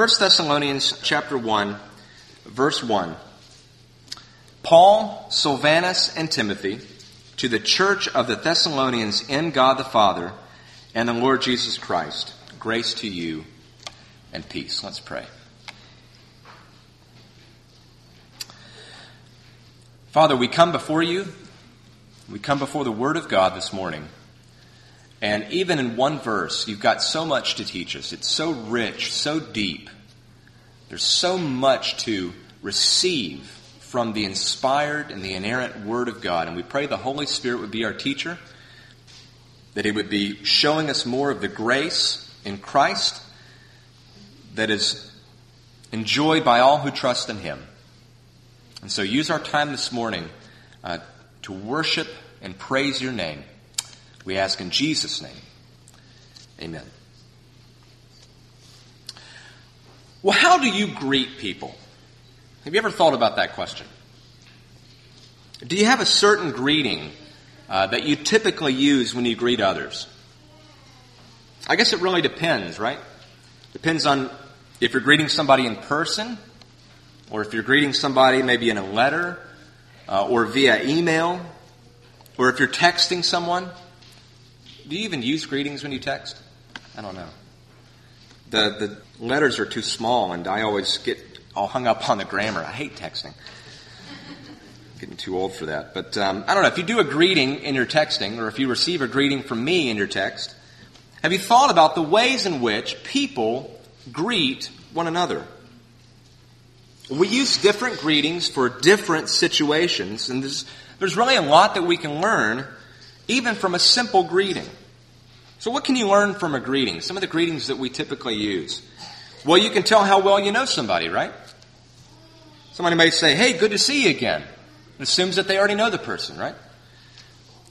1 Thessalonians chapter 1, verse 1. Paul, Silvanus, and Timothy, to the church of the Thessalonians in God the Father and the Lord Jesus Christ, grace to you and peace. Let's pray. Father, we come before you. We come before the Word of God this morning. And even in one verse, you've got so much to teach us. It's so rich, so deep. There's so much to receive from the inspired and the inerrant Word of God. And we pray the Holy Spirit would be our teacher, that He would be showing us more of the grace in Christ that is enjoyed by all who trust in Him. And so use our time this morning uh, to worship and praise your name. We ask in Jesus' name. Amen. Well, how do you greet people? Have you ever thought about that question? Do you have a certain greeting uh, that you typically use when you greet others? I guess it really depends, right? Depends on if you're greeting somebody in person, or if you're greeting somebody maybe in a letter, uh, or via email, or if you're texting someone. Do you even use greetings when you text? I don't know. The, the letters are too small, and I always get all hung up on the grammar. I hate texting. getting too old for that. But um, I don't know. If you do a greeting in your texting, or if you receive a greeting from me in your text, have you thought about the ways in which people greet one another? We use different greetings for different situations, and there's, there's really a lot that we can learn even from a simple greeting. So, what can you learn from a greeting? Some of the greetings that we typically use. Well, you can tell how well you know somebody, right? Somebody may say, Hey, good to see you again. It assumes that they already know the person, right?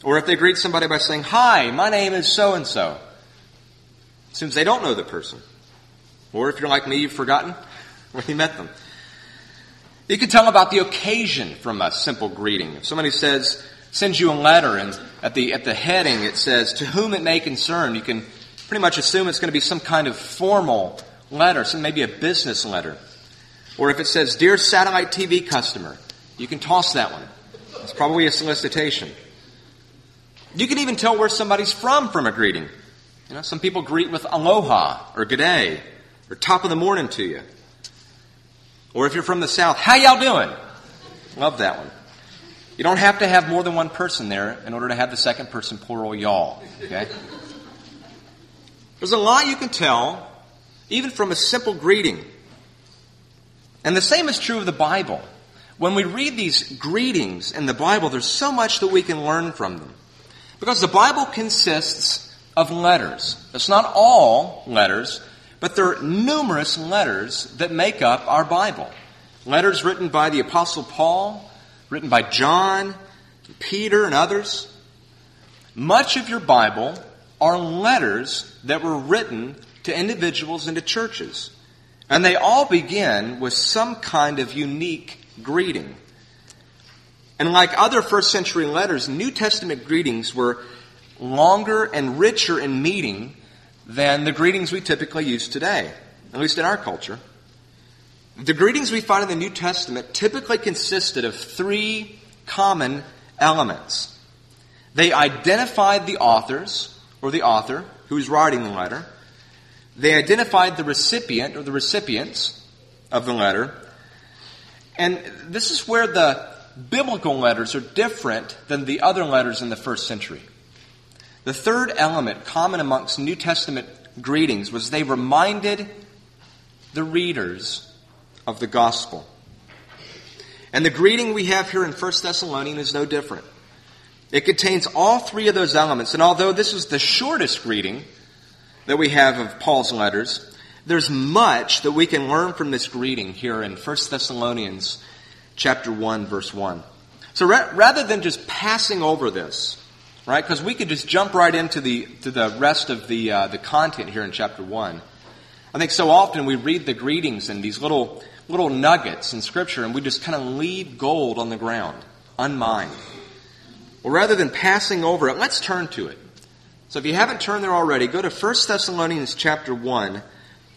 Or if they greet somebody by saying, Hi, my name is so and so, assumes they don't know the person. Or if you're like me, you've forgotten where you met them. You can tell about the occasion from a simple greeting. If somebody says, sends you a letter and at the, at the heading it says, to whom it may concern, you can pretty much assume it's going to be some kind of formal letter, some maybe a business letter. Or if it says, Dear satellite TV customer, you can toss that one. It's probably a solicitation. You can even tell where somebody's from from a greeting. You know, some people greet with aloha or good day or top of the morning to you. Or if you're from the South, how y'all doing? Love that one. You don't have to have more than one person there in order to have the second person plural y'all. Okay? There's a lot you can tell, even from a simple greeting. And the same is true of the Bible. When we read these greetings in the Bible, there's so much that we can learn from them. Because the Bible consists of letters. It's not all letters, but there are numerous letters that make up our Bible. Letters written by the Apostle Paul, written by John, Peter, and others. Much of your Bible are letters that were written to individuals and to churches. And they all begin with some kind of unique greeting. And like other first century letters, New Testament greetings were longer and richer in meaning than the greetings we typically use today, at least in our culture. The greetings we find in the New Testament typically consisted of three common elements. They identified the authors, or the author, who's writing the letter. They identified the recipient, or the recipients of the letter. And this is where the biblical letters are different than the other letters in the first century. The third element common amongst New Testament greetings was they reminded the readers of the gospel. And the greeting we have here in 1 Thessalonians is no different. It contains all three of those elements, and although this is the shortest greeting that we have of Paul's letters, there's much that we can learn from this greeting here in 1 Thessalonians chapter 1 verse 1. So ra- rather than just passing over this, right? Because we could just jump right into the to the rest of the uh, the content here in chapter one. I think so often we read the greetings and these little little nuggets in Scripture and we just kind of leave gold on the ground, unmined. Well, rather than passing over it, let's turn to it. So if you haven't turned there already, go to 1 Thessalonians chapter 1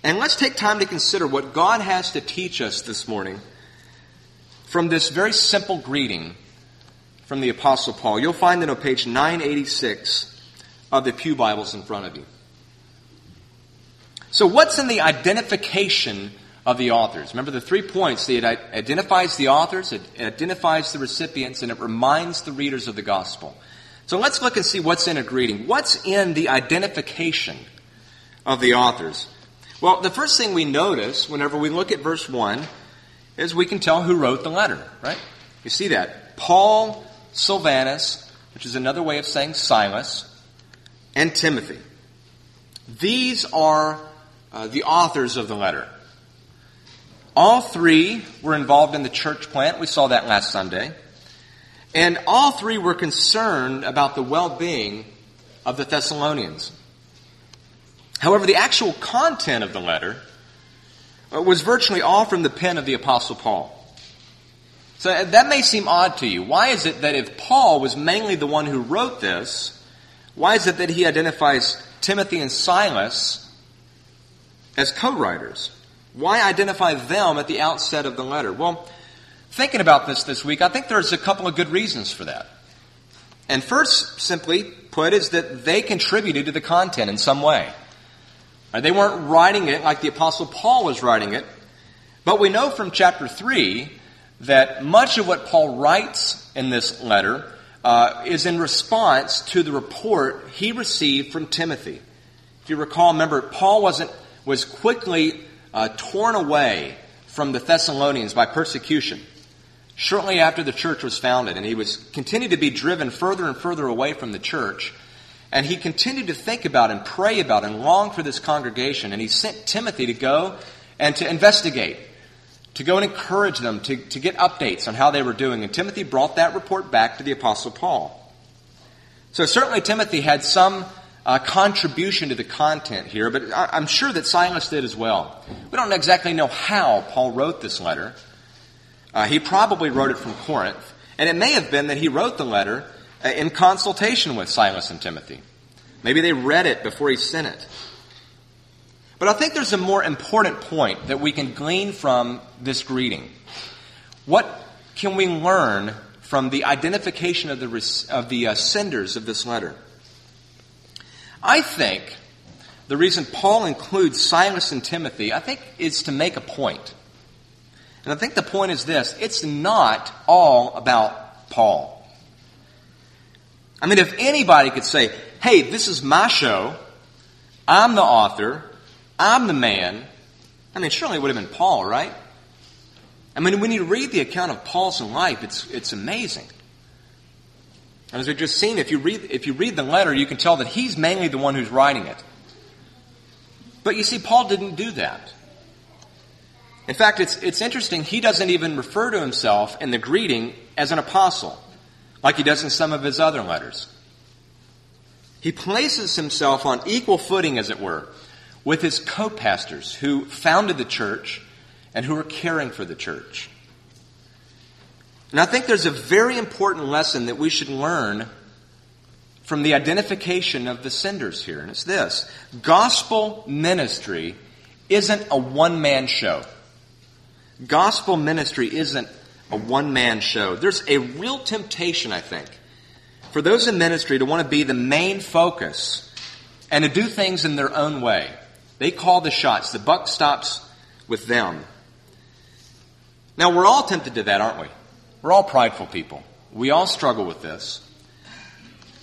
And let's take time to consider what God has to teach us this morning from this very simple greeting from the Apostle Paul. You'll find it on page 986 of the Pew Bibles in front of you. So, what's in the identification of the authors? Remember the three points it identifies the authors, it identifies the recipients, and it reminds the readers of the gospel. So, let's look and see what's in a greeting. What's in the identification of the authors? Well, the first thing we notice whenever we look at verse 1 is we can tell who wrote the letter, right? You see that. Paul, Silvanus, which is another way of saying Silas, and Timothy. These are uh, the authors of the letter. All three were involved in the church plant. We saw that last Sunday. And all three were concerned about the well being of the Thessalonians. However, the actual content of the letter uh, was virtually all from the pen of the Apostle Paul. So uh, that may seem odd to you. Why is it that if Paul was mainly the one who wrote this, why is it that he identifies Timothy and Silas as co writers? Why identify them at the outset of the letter? Well, thinking about this this week, I think there's a couple of good reasons for that. And first, simply put, is that they contributed to the content in some way. They weren't writing it like the Apostle Paul was writing it. But we know from chapter 3 that much of what Paul writes in this letter uh, is in response to the report he received from Timothy. If you recall, remember, Paul wasn't, was quickly uh, torn away from the Thessalonians by persecution shortly after the church was founded, and he was continued to be driven further and further away from the church. And he continued to think about and pray about and long for this congregation. And he sent Timothy to go and to investigate, to go and encourage them, to, to get updates on how they were doing. And Timothy brought that report back to the Apostle Paul. So certainly Timothy had some uh, contribution to the content here, but I, I'm sure that Silas did as well. We don't exactly know how Paul wrote this letter. Uh, he probably wrote it from Corinth. And it may have been that he wrote the letter uh, in consultation with Silas and Timothy. Maybe they read it before he sent it. But I think there's a more important point that we can glean from this greeting. What can we learn from the identification of the, of the uh, senders of this letter? I think the reason Paul includes Silas and Timothy, I think, is to make a point. And I think the point is this it's not all about Paul. I mean, if anybody could say, hey, this is my show, I'm the author, I'm the man, I mean, surely it would have been Paul, right? I mean, when you read the account of Paul's life, it's, it's amazing. And as we've just seen, if you, read, if you read the letter, you can tell that he's mainly the one who's writing it. But you see, Paul didn't do that. In fact, it's, it's interesting, he doesn't even refer to himself in the greeting as an apostle like he does in some of his other letters. He places himself on equal footing, as it were, with his co pastors who founded the church and who are caring for the church. And I think there's a very important lesson that we should learn from the identification of the senders here, and it's this gospel ministry isn't a one man show. Gospel ministry isn't a one man show. There's a real temptation, I think, for those in ministry to want to be the main focus and to do things in their own way. They call the shots, the buck stops with them. Now, we're all tempted to that, aren't we? We're all prideful people. We all struggle with this.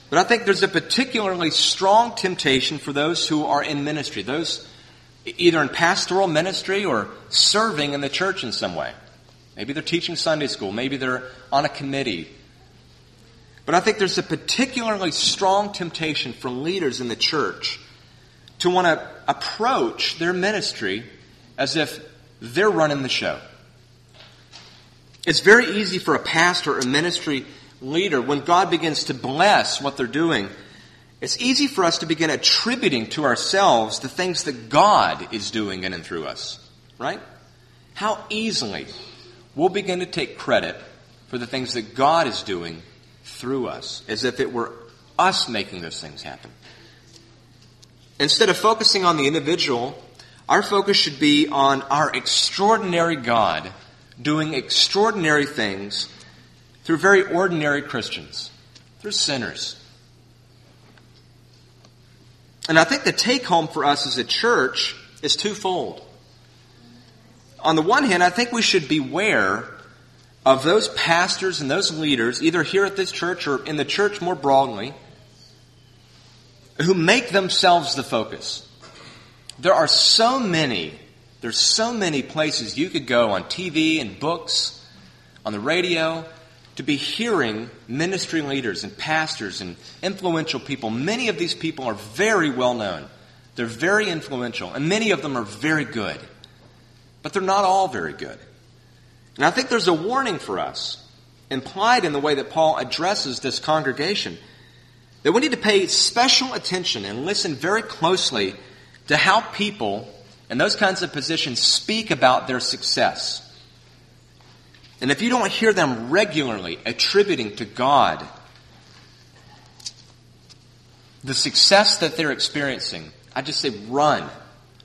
But I think there's a particularly strong temptation for those who are in ministry, those either in pastoral ministry or serving in the church in some way. Maybe they're teaching Sunday school. Maybe they're on a committee. But I think there's a particularly strong temptation for leaders in the church to want to approach their ministry as if they're running the show. It's very easy for a pastor or ministry leader, when God begins to bless what they're doing, it's easy for us to begin attributing to ourselves the things that God is doing in and through us. Right? How easily we'll begin to take credit for the things that God is doing through us, as if it were us making those things happen. Instead of focusing on the individual Our focus should be on our extraordinary God doing extraordinary things through very ordinary Christians, through sinners. And I think the take home for us as a church is twofold. On the one hand, I think we should beware of those pastors and those leaders, either here at this church or in the church more broadly, who make themselves the focus. There are so many, there's so many places you could go on TV and books, on the radio, to be hearing ministry leaders and pastors and influential people. Many of these people are very well known. They're very influential, and many of them are very good. But they're not all very good. And I think there's a warning for us, implied in the way that Paul addresses this congregation, that we need to pay special attention and listen very closely to how people in those kinds of positions speak about their success. And if you don't hear them regularly attributing to God the success that they're experiencing, I just say run.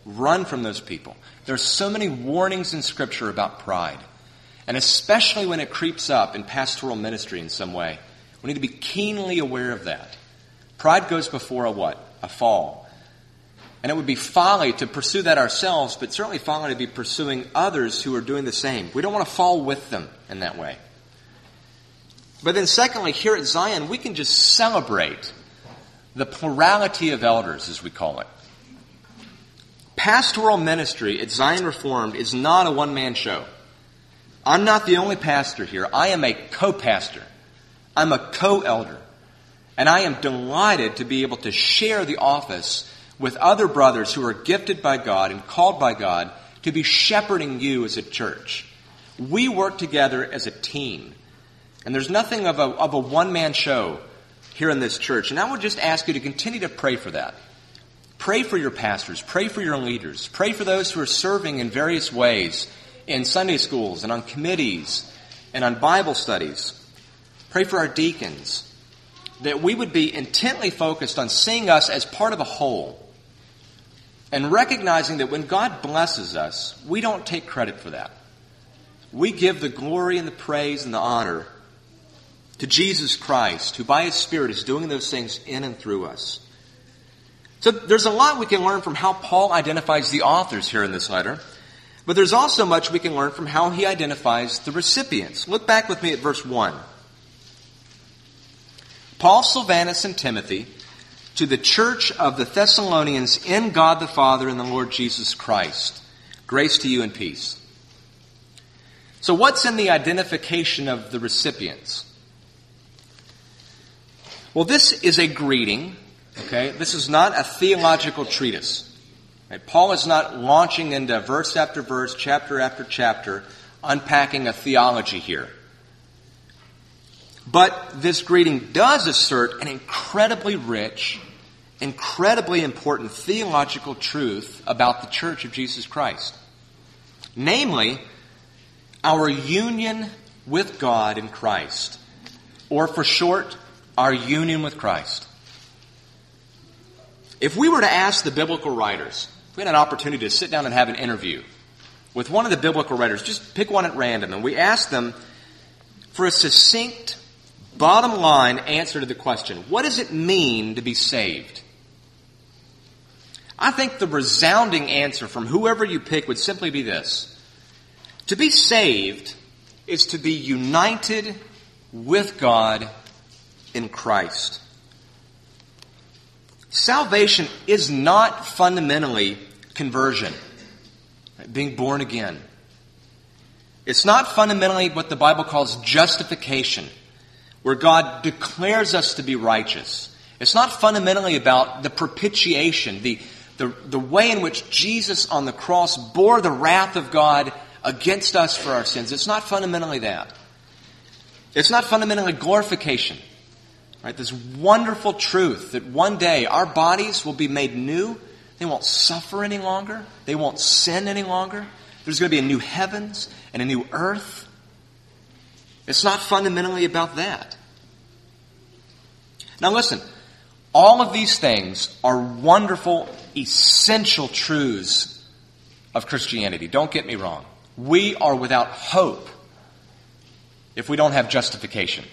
Run from those people. There are so many warnings in Scripture about pride. And especially when it creeps up in pastoral ministry in some way, we need to be keenly aware of that. Pride goes before a what? A fall. And it would be folly to pursue that ourselves, but certainly folly to be pursuing others who are doing the same. We don't want to fall with them in that way. But then, secondly, here at Zion, we can just celebrate the plurality of elders, as we call it. Pastoral ministry at Zion Reformed is not a one man show. I'm not the only pastor here. I am a co pastor, I'm a co elder. And I am delighted to be able to share the office with other brothers who are gifted by God and called by God to be shepherding you as a church. We work together as a team. And there's nothing of a, of a one man show here in this church. And I would just ask you to continue to pray for that. Pray for your pastors. Pray for your leaders. Pray for those who are serving in various ways in Sunday schools and on committees and on Bible studies. Pray for our deacons. That we would be intently focused on seeing us as part of a whole and recognizing that when God blesses us, we don't take credit for that. We give the glory and the praise and the honor to Jesus Christ, who by His Spirit is doing those things in and through us. So there's a lot we can learn from how Paul identifies the authors here in this letter, but there's also much we can learn from how he identifies the recipients. Look back with me at verse 1. Paul, Silvanus, and Timothy to the church of the Thessalonians in God the Father and the Lord Jesus Christ. Grace to you and peace. So, what's in the identification of the recipients? Well, this is a greeting, okay? This is not a theological treatise. Right? Paul is not launching into verse after verse, chapter after chapter, unpacking a theology here. But this greeting does assert an incredibly rich, incredibly important theological truth about the Church of Jesus Christ. Namely, our union with God in Christ. Or for short, our union with Christ. If we were to ask the biblical writers, if we had an opportunity to sit down and have an interview with one of the biblical writers, just pick one at random, and we asked them for a succinct Bottom line answer to the question what does it mean to be saved? I think the resounding answer from whoever you pick would simply be this To be saved is to be united with God in Christ. Salvation is not fundamentally conversion, being born again. It's not fundamentally what the Bible calls justification where God declares us to be righteous. It's not fundamentally about the propitiation, the, the, the way in which Jesus on the cross bore the wrath of God against us for our sins. It's not fundamentally that. It's not fundamentally glorification. Right? This wonderful truth that one day our bodies will be made new. They won't suffer any longer. They won't sin any longer. There's going to be a new heavens and a new earth. It's not fundamentally about that. Now listen, all of these things are wonderful, essential truths of Christianity. Don't get me wrong. We are without hope if we don't have justification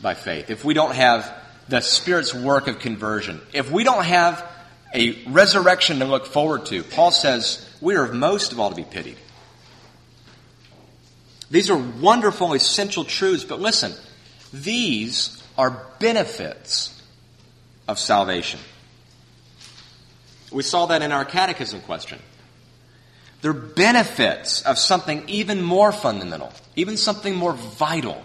by faith, if we don't have the Spirit's work of conversion, if we don't have a resurrection to look forward to, Paul says we are most of all to be pitied. These are wonderful, essential truths, but listen, these are benefits of salvation. We saw that in our catechism question. They're benefits of something even more fundamental, even something more vital.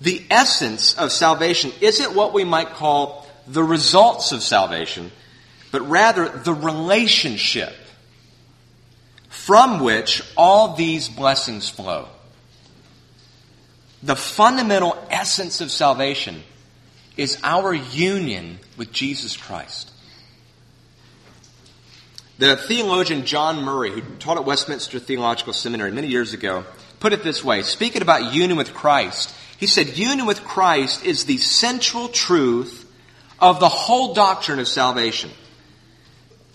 The essence of salvation isn't what we might call the results of salvation, but rather the relationship from which all these blessings flow. The fundamental essence of salvation is our union with Jesus Christ. The theologian John Murray, who taught at Westminster Theological Seminary many years ago, put it this way speaking about union with Christ, he said, Union with Christ is the central truth of the whole doctrine of salvation.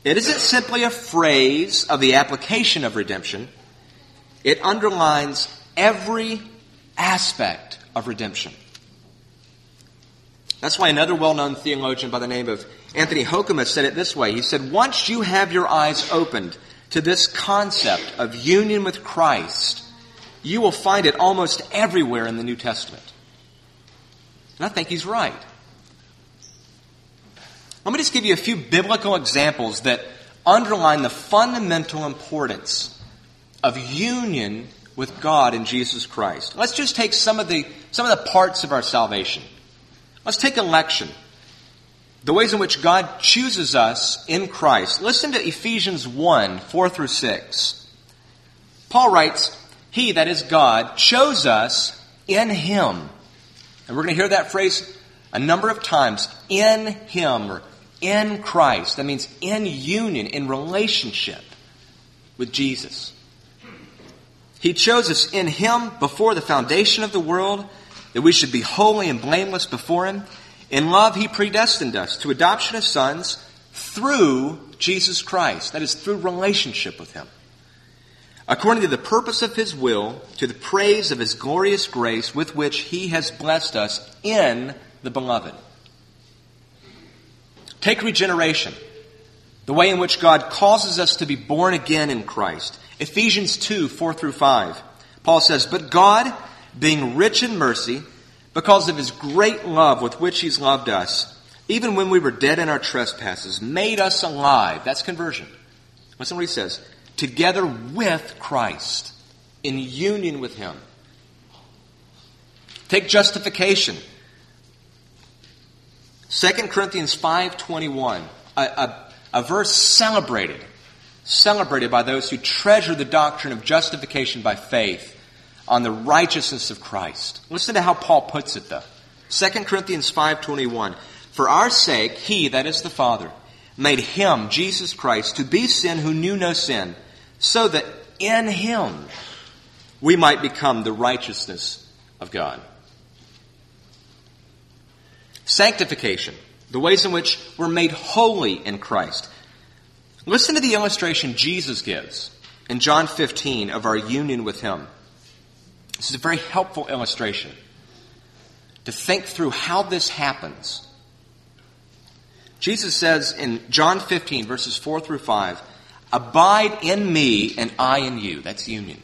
It isn't simply a phrase of the application of redemption, it underlines every aspect of redemption. That's why another well known theologian by the name of Anthony Hoekema said it this way. He said, Once you have your eyes opened to this concept of union with Christ, you will find it almost everywhere in the New Testament. And I think he's right. Let me just give you a few biblical examples that underline the fundamental importance of union with God in Jesus Christ. Let's just take some of the, some of the parts of our salvation. Let's take election. The ways in which God chooses us in Christ. Listen to Ephesians 1, 4 through 6. Paul writes, He, that is God, chose us in Him. And we're going to hear that phrase a number of times. In Him, or in Christ. That means in union, in relationship with Jesus. He chose us in Him before the foundation of the world that we should be holy and blameless before Him. In love, He predestined us to adoption as sons through Jesus Christ. That is, through relationship with Him. According to the purpose of His will, to the praise of His glorious grace with which He has blessed us in the Beloved. Take regeneration, the way in which God causes us to be born again in Christ. Ephesians 2 4 through 5. Paul says, But God, being rich in mercy, because of his great love with which he's loved us, even when we were dead in our trespasses, made us alive. That's conversion. Listen what he says. Together with Christ, in union with him. Take justification. 2 Corinthians 5.21, a, a, a verse celebrated, celebrated by those who treasure the doctrine of justification by faith on the righteousness of Christ. Listen to how Paul puts it though. 2 Corinthians 5:21 For our sake he that is the Father made him Jesus Christ to be sin who knew no sin so that in him we might become the righteousness of God. Sanctification, the ways in which we're made holy in Christ. Listen to the illustration Jesus gives in John 15 of our union with him. This is a very helpful illustration to think through how this happens. Jesus says in John 15, verses 4 through 5, Abide in me and I in you. That's union.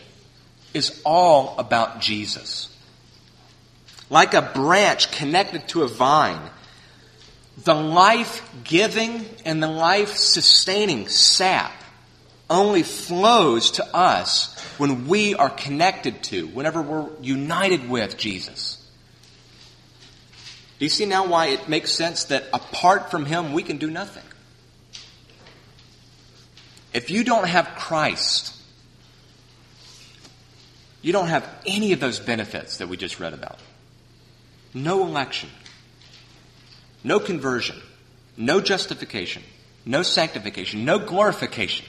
is all about Jesus. Like a branch connected to a vine, the life giving and the life sustaining sap only flows to us when we are connected to, whenever we're united with Jesus. Do you see now why it makes sense that apart from Him, we can do nothing? If you don't have Christ, you don't have any of those benefits that we just read about. No election, no conversion, no justification, no sanctification, no glorification,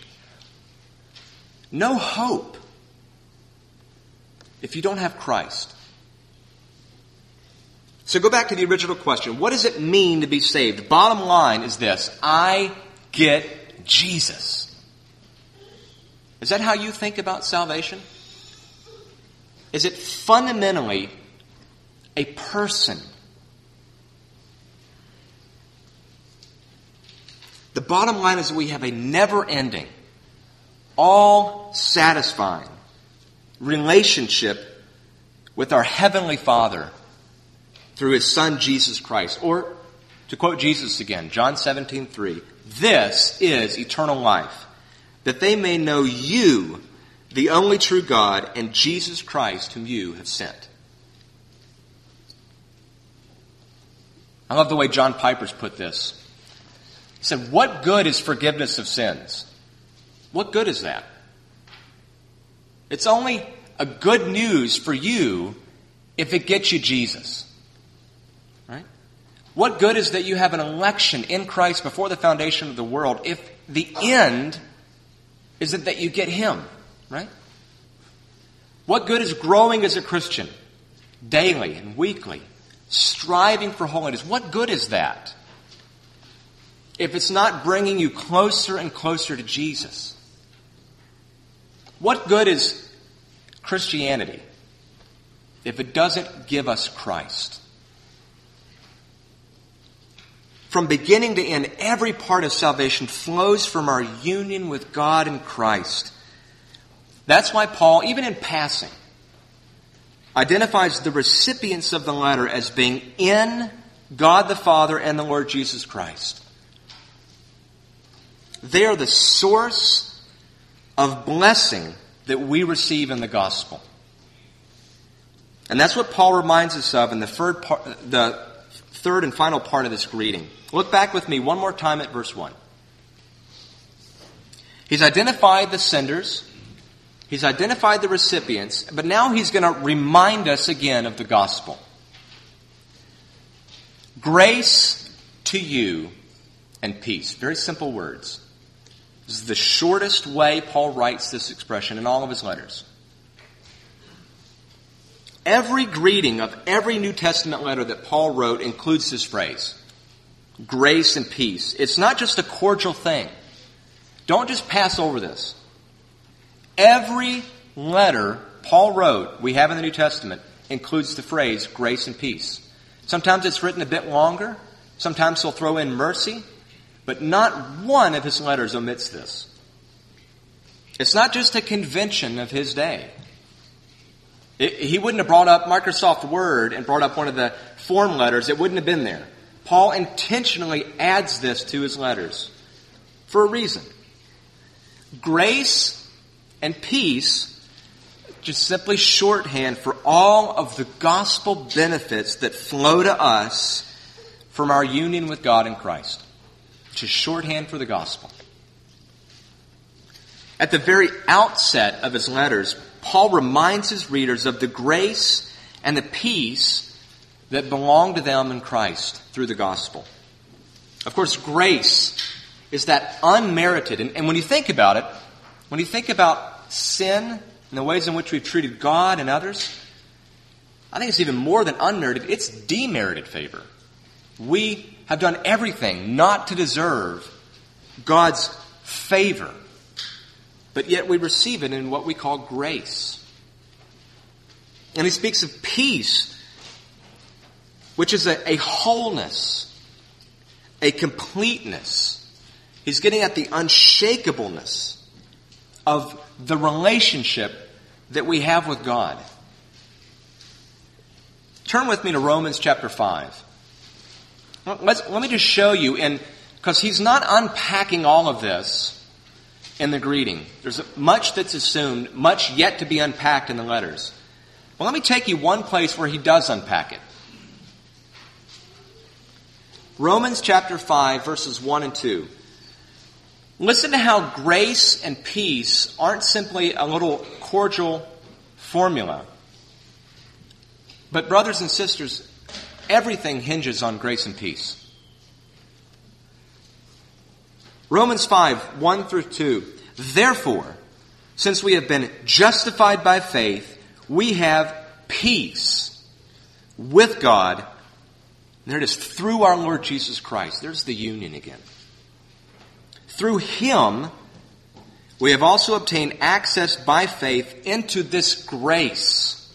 no hope if you don't have Christ. So go back to the original question. What does it mean to be saved? Bottom line is this I get Jesus. Is that how you think about salvation? Is it fundamentally a person? The bottom line is we have a never ending, all satisfying relationship with our Heavenly Father through His Son Jesus Christ. Or, to quote Jesus again, John 17, 3, this is eternal life, that they may know you, the only true God, and Jesus Christ, whom you have sent. I love the way John Piper's put this. He said, What good is forgiveness of sins? What good is that? It's only a good news for you if it gets you Jesus. Right? What good is that you have an election in Christ before the foundation of the world if the end is that, that you get Him? Right? What good is growing as a Christian daily and weekly, striving for holiness? What good is that if it's not bringing you closer and closer to Jesus? What good is Christianity if it doesn't give us Christ? From beginning to end, every part of salvation flows from our union with God and Christ. That's why Paul, even in passing, identifies the recipients of the letter as being in God the Father and the Lord Jesus Christ. They are the source of blessing that we receive in the gospel. And that's what Paul reminds us of in the third, part, the third and final part of this greeting. Look back with me one more time at verse 1. He's identified the senders, he's identified the recipients, but now he's going to remind us again of the gospel. Grace to you and peace. Very simple words. This is the shortest way Paul writes this expression in all of his letters. Every greeting of every New Testament letter that Paul wrote includes this phrase grace and peace. It's not just a cordial thing. Don't just pass over this. Every letter Paul wrote, we have in the New Testament, includes the phrase grace and peace. Sometimes it's written a bit longer. Sometimes he'll throw in mercy. But not one of his letters omits this. It's not just a convention of his day. It, he wouldn't have brought up Microsoft Word and brought up one of the form letters. It wouldn't have been there. Paul intentionally adds this to his letters for a reason. Grace and peace just simply shorthand for all of the gospel benefits that flow to us from our union with God in Christ is shorthand for the gospel. At the very outset of his letters, Paul reminds his readers of the grace and the peace that belong to them in Christ through the gospel. Of course, grace is that unmerited, and, and when you think about it, when you think about sin and the ways in which we've treated God and others, I think it's even more than unmerited, it's demerited favor. We have done everything not to deserve God's favor, but yet we receive it in what we call grace. And he speaks of peace, which is a, a wholeness, a completeness. He's getting at the unshakableness of the relationship that we have with God. Turn with me to Romans chapter 5. Let's, let me just show you, and because he's not unpacking all of this in the greeting. There's much that's assumed, much yet to be unpacked in the letters. Well, let me take you one place where he does unpack it. Romans chapter 5, verses 1 and 2. Listen to how grace and peace aren't simply a little cordial formula. But, brothers and sisters, everything hinges on grace and peace. Romans 5, 1 through 2. Therefore, since we have been justified by faith, we have peace with God. There it is, through our Lord Jesus Christ. There's the union again. Through Him, we have also obtained access by faith into this grace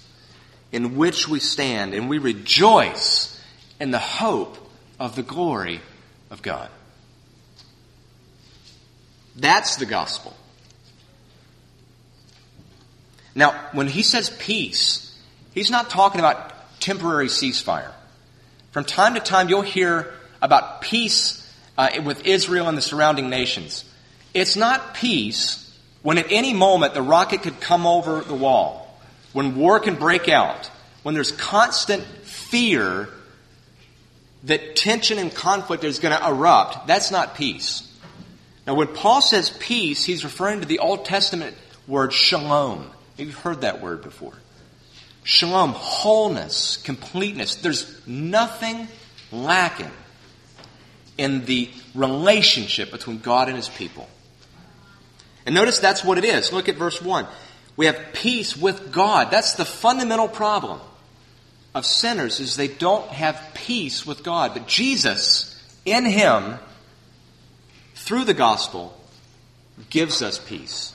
in which we stand, and we rejoice in the hope of the glory of God. That's the gospel. Now, when he says peace, he's not talking about temporary ceasefire. From time to time, you'll hear about peace uh, with Israel and the surrounding nations. It's not peace when at any moment the rocket could come over the wall, when war can break out, when there's constant fear that tension and conflict is going to erupt. That's not peace. Now, when Paul says peace, he's referring to the Old Testament word shalom. You've heard that word before. Shalom, wholeness, completeness. There's nothing lacking in the relationship between God and his people. And notice that's what it is. Look at verse 1. We have peace with God. That's the fundamental problem of sinners is they don't have peace with God. But Jesus, in him, through the gospel gives us peace.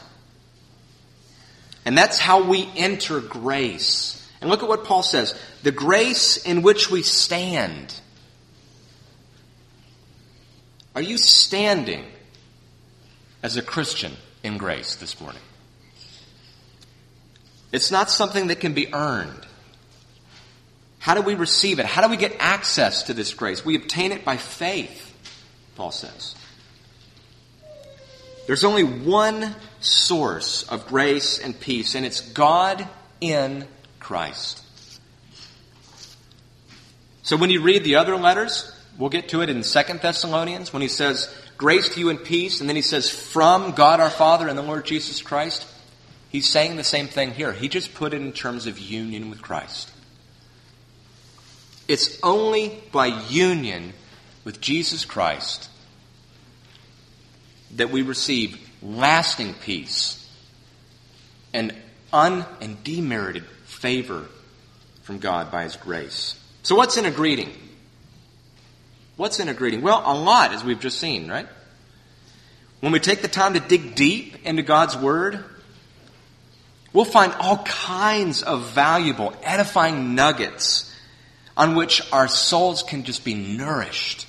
And that's how we enter grace. And look at what Paul says the grace in which we stand. Are you standing as a Christian in grace this morning? It's not something that can be earned. How do we receive it? How do we get access to this grace? We obtain it by faith, Paul says. There's only one source of grace and peace, and it's God in Christ. So when you read the other letters, we'll get to it in Second Thessalonians when he says, Grace to you and peace, and then he says, From God our Father and the Lord Jesus Christ. He's saying the same thing here. He just put it in terms of union with Christ. It's only by union with Jesus Christ that we receive lasting peace and un and demerited favor from God by His grace. So, what's in a greeting? What's in a greeting? Well, a lot, as we've just seen, right? When we take the time to dig deep into God's Word, we'll find all kinds of valuable, edifying nuggets on which our souls can just be nourished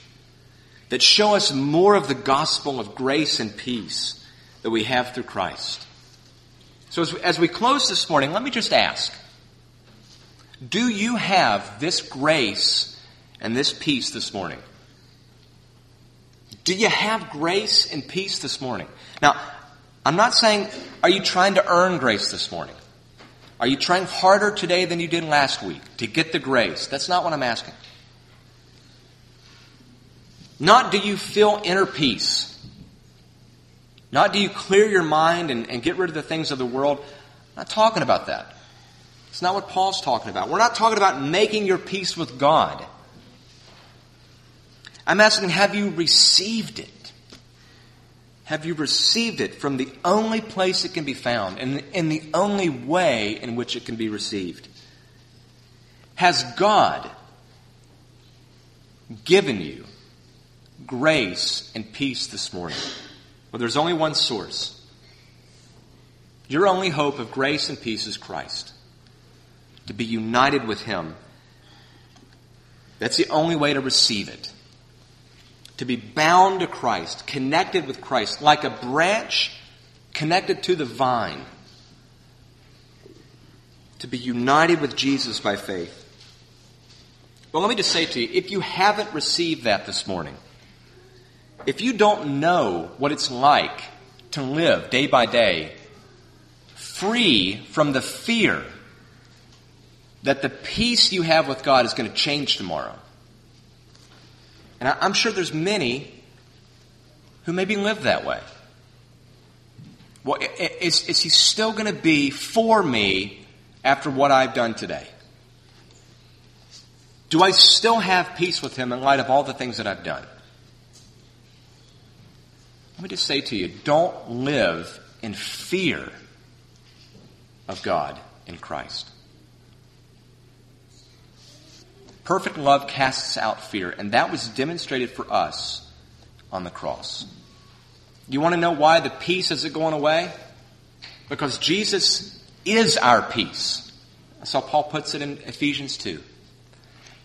that show us more of the gospel of grace and peace that we have through Christ. So as we, as we close this morning, let me just ask, do you have this grace and this peace this morning? Do you have grace and peace this morning? Now, I'm not saying, are you trying to earn grace this morning? Are you trying harder today than you did last week to get the grace? That's not what I'm asking. Not do you feel inner peace. Not do you clear your mind and, and get rid of the things of the world. I'm not talking about that. It's not what Paul's talking about. We're not talking about making your peace with God. I'm asking, have you received it? Have you received it from the only place it can be found and in the only way in which it can be received? Has God given you grace and peace this morning? Well, there's only one source. Your only hope of grace and peace is Christ. To be united with Him. That's the only way to receive it. To be bound to Christ, connected with Christ, like a branch connected to the vine. To be united with Jesus by faith. Well, let me just say to you if you haven't received that this morning, if you don't know what it's like to live day by day free from the fear that the peace you have with God is going to change tomorrow. And I'm sure there's many who maybe live that way. Well, is, is he still going to be for me after what I've done today? Do I still have peace with him in light of all the things that I've done? Let me just say to you don't live in fear of God in Christ. Perfect love casts out fear, and that was demonstrated for us on the cross. You want to know why the peace isn't going away? Because Jesus is our peace. That's how Paul puts it in Ephesians 2.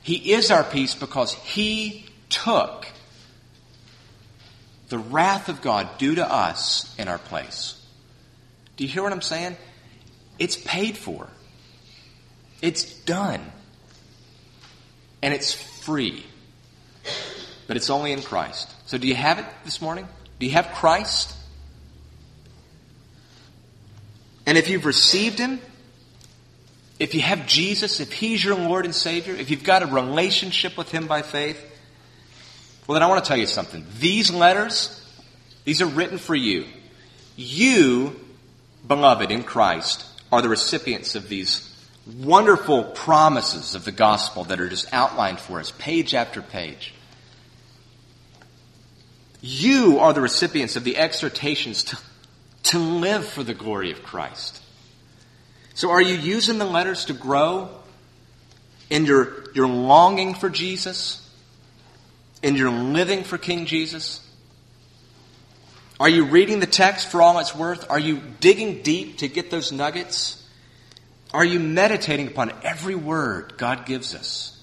He is our peace because he took the wrath of God due to us in our place. Do you hear what I'm saying? It's paid for. It's done. And it's free. But it's only in Christ. So do you have it this morning? Do you have Christ? And if you've received Him, if you have Jesus, if He's your Lord and Savior, if you've got a relationship with Him by faith, well, then I want to tell you something. These letters, these are written for you. You, beloved in Christ, are the recipients of these wonderful promises of the gospel that are just outlined for us, page after page. You are the recipients of the exhortations to, to live for the glory of Christ. So are you using the letters to grow in your, your longing for Jesus? In your living for King Jesus? Are you reading the text for all it's worth? Are you digging deep to get those nuggets? Are you meditating upon every word God gives us?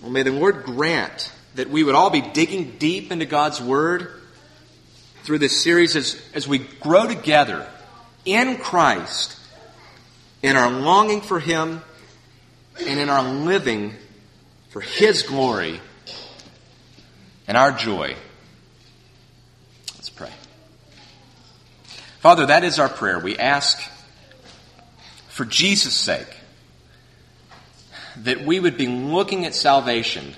Well, may the Lord grant that we would all be digging deep into God's Word through this series as, as we grow together in Christ, in our longing for Him, and in our living for His glory and our joy. Let's pray. Father, that is our prayer. We ask for Jesus' sake that we would be looking at salvation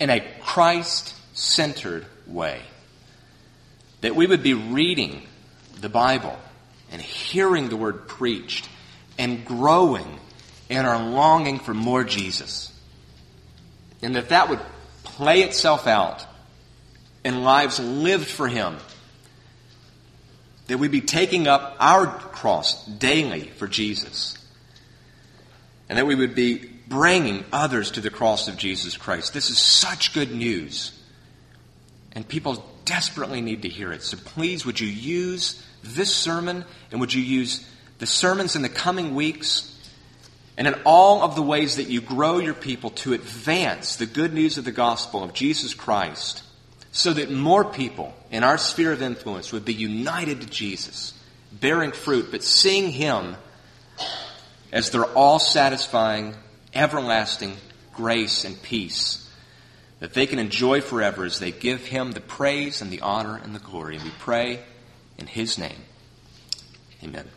in a Christ centered way. That we would be reading the Bible and hearing the word preached and growing in our longing for more Jesus. And that that would play itself out in lives lived for Him. That we'd be taking up our cross daily for Jesus. And that we would be bringing others to the cross of Jesus Christ. This is such good news. And people desperately need to hear it. So please, would you use this sermon and would you use the sermons in the coming weeks and in all of the ways that you grow your people to advance the good news of the gospel of Jesus Christ so that more people in our sphere of influence would be united to Jesus, bearing fruit, but seeing Him as their all satisfying everlasting grace and peace that they can enjoy forever as they give Him the praise and the honor and the glory. And we pray in His name. Amen.